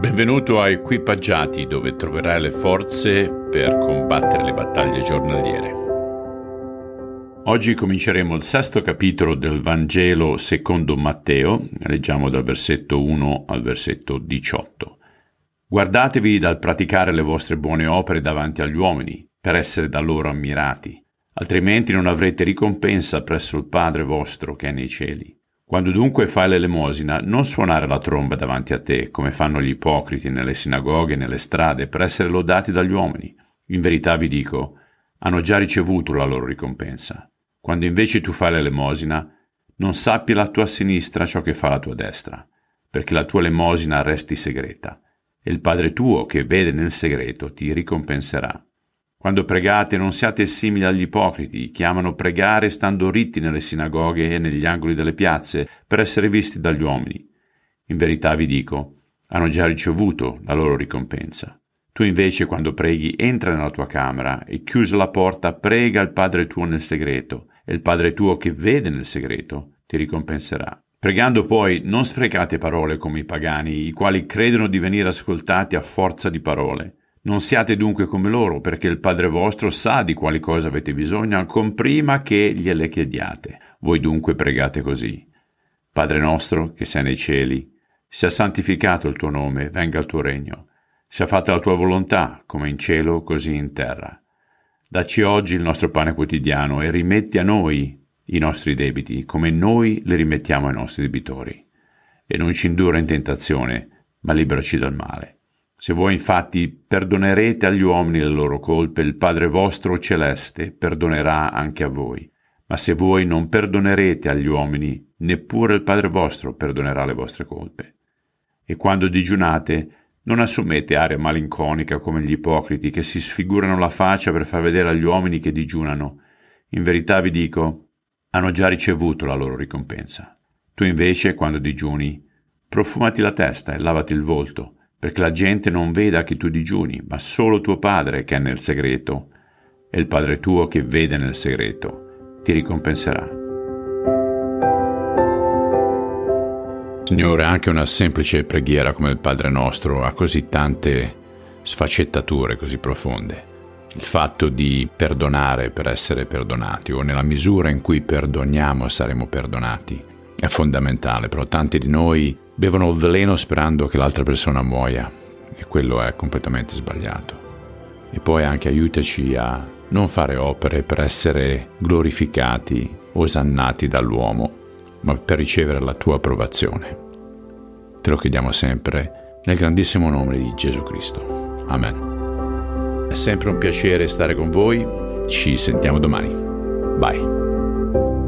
Benvenuto a Equipaggiati dove troverai le forze per combattere le battaglie giornaliere. Oggi cominceremo il sesto capitolo del Vangelo secondo Matteo, leggiamo dal versetto 1 al versetto 18. Guardatevi dal praticare le vostre buone opere davanti agli uomini, per essere da loro ammirati, altrimenti non avrete ricompensa presso il Padre vostro che è nei cieli. Quando dunque fai l'elemosina, non suonare la tromba davanti a te, come fanno gli ipocriti nelle sinagoghe e nelle strade, per essere lodati dagli uomini. In verità vi dico, hanno già ricevuto la loro ricompensa. Quando invece tu fai l'elemosina, non sappi la tua sinistra ciò che fa la tua destra, perché la tua elemosina resti segreta, e il Padre tuo che vede nel segreto ti ricompenserà. Quando pregate non siate simili agli ipocriti, che amano pregare stando ritti nelle sinagoghe e negli angoli delle piazze, per essere visti dagli uomini. In verità vi dico, hanno già ricevuto la loro ricompensa. Tu invece quando preghi entra nella tua camera e chiusa la porta prega il Padre tuo nel segreto, e il Padre tuo che vede nel segreto ti ricompenserà. Pregando poi non sprecate parole come i pagani, i quali credono di venire ascoltati a forza di parole. Non siate dunque come loro, perché il Padre vostro sa di quali cose avete bisogno ancora prima che gliele chiediate. Voi dunque pregate così. Padre nostro, che sei nei cieli, sia santificato il tuo nome, venga il tuo regno. Sia fatta la tua volontà, come in cielo, così in terra. Dacci oggi il nostro pane quotidiano e rimetti a noi i nostri debiti, come noi li rimettiamo ai nostri debitori. E non ci indurre in tentazione, ma liberaci dal male se voi infatti perdonerete agli uomini le loro colpe, il Padre vostro celeste perdonerà anche a voi. Ma se voi non perdonerete agli uomini, neppure il Padre vostro perdonerà le vostre colpe. E quando digiunate, non assumete aria malinconica come gli ipocriti che si sfigurano la faccia per far vedere agli uomini che digiunano. In verità vi dico, hanno già ricevuto la loro ricompensa. Tu invece, quando digiuni, profumati la testa e lavati il volto, perché la gente non veda che tu digiuni, ma solo tuo Padre che è nel segreto, e il Padre tuo che vede nel segreto ti ricompenserà. Signore, anche una semplice preghiera come il Padre nostro ha così tante sfaccettature così profonde. Il fatto di perdonare per essere perdonati o nella misura in cui perdoniamo saremo perdonati è fondamentale, però tanti di noi bevono veleno sperando che l'altra persona muoia e quello è completamente sbagliato. E poi anche aiutaci a non fare opere per essere glorificati, osannati dall'uomo, ma per ricevere la tua approvazione. Te lo chiediamo sempre nel grandissimo nome di Gesù Cristo. Amen. È sempre un piacere stare con voi, ci sentiamo domani. Bye.